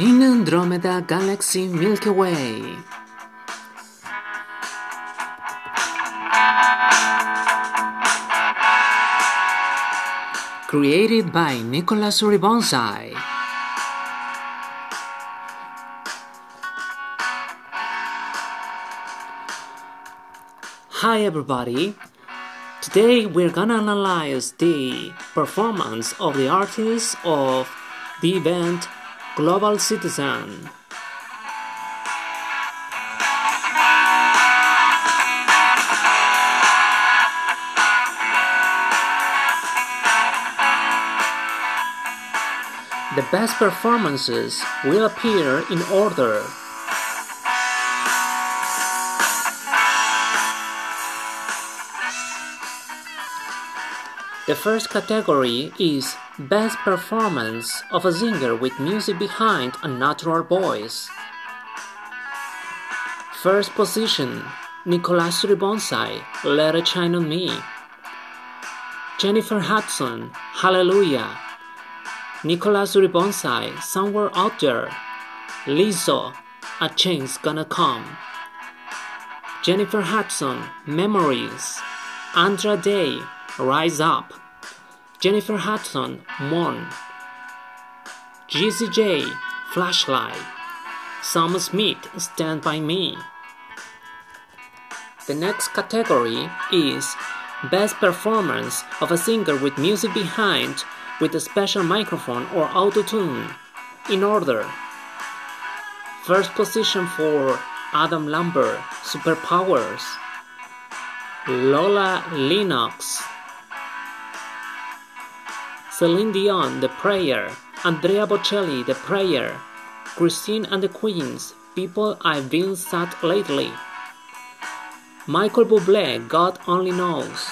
Andromeda Galaxy Milky Way. Created by Nicolas Uribonsai. Hi everybody. Today we're gonna analyze the performance of the artists of the event Global Citizen. The best performances will appear in order. The first category is Best Performance of a Singer with Music Behind a Natural Voice. First position Nicolas Uribonsai, Let It Shine on Me. Jennifer Hudson, Hallelujah. Nicolas Uribonsai, Somewhere Out There. Lizzo, A Change Gonna Come. Jennifer Hudson, Memories. Andra Day, Rise Up. Jennifer Hudson, Mourn. GCJ, Flashlight. Sam Smith, Stand By Me. The next category is Best Performance of a Singer with Music Behind with a Special Microphone or Auto-Tune. In order. First position for Adam Lambert, Superpowers. Lola Lennox, Celine Dion, The Prayer, Andrea Bocelli, The Prayer, Christine and the Queens, People I've Been Sad Lately, Michael Bublé, God Only Knows.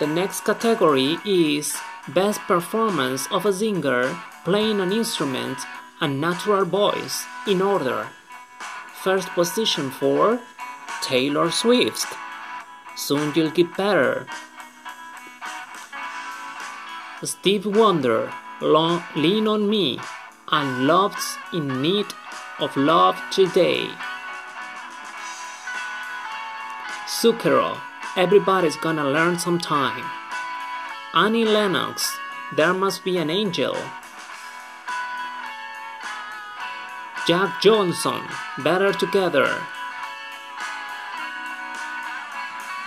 The next category is Best Performance of a Singer playing an instrument and natural voice in order. First position for Taylor Swift. Soon You'll Get Better. Steve Wonder, Lean on Me, and Love's in Need of Love Today. Zucchero, Everybody's Gonna Learn Sometime. Annie Lennox, There Must Be an Angel. Jack Johnson, Better Together.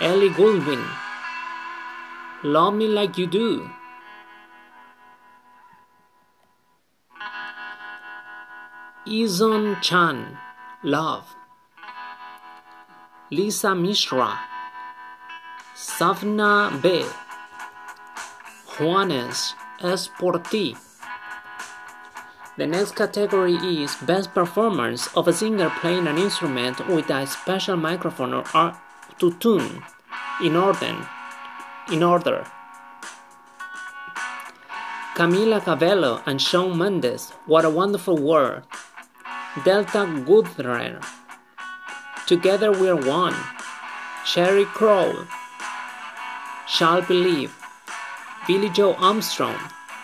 Ellie Goulding, Love Me Like You Do. Eason Chan, Love. Lisa Mishra, Safna B. Juanes Es Por Ti. The next category is Best Performance of a singer playing an instrument with a special microphone or to tune, In order. In order. Camila Cabello and Shawn Mendes, What a Wonderful World. Delta Goodrem, Together We're One. Sheryl Crow, Shall Believe. Billie Joe Armstrong,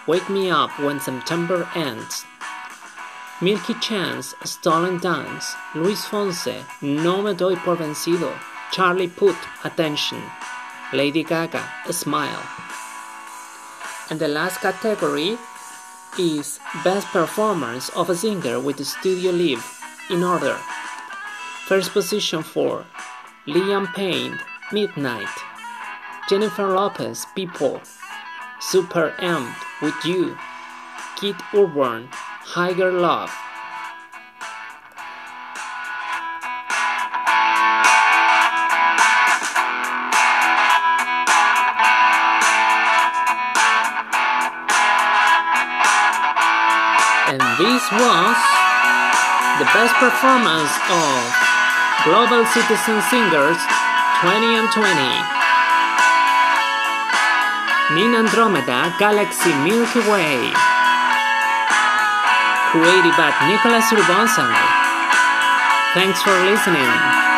Wake Me Up When September Ends. Milky Chance, Stolen Dance. Luis Fonsi, No Me Doy Por Vencido. Charlie Puth, Attention. Lady Gaga, Smile. And the last category is Best Performance of a Singer with Studio Live in order. First position for Liam Payne, Midnight. Jennifer Lopez, People. Super Amped with You. Keith Urban, Higher Love. This was the best performance of Global Citizen Singers 20 and 20. Nin Andromeda Galaxy Milky Way. Created by Nicolas Uribonsai. Thanks for listening.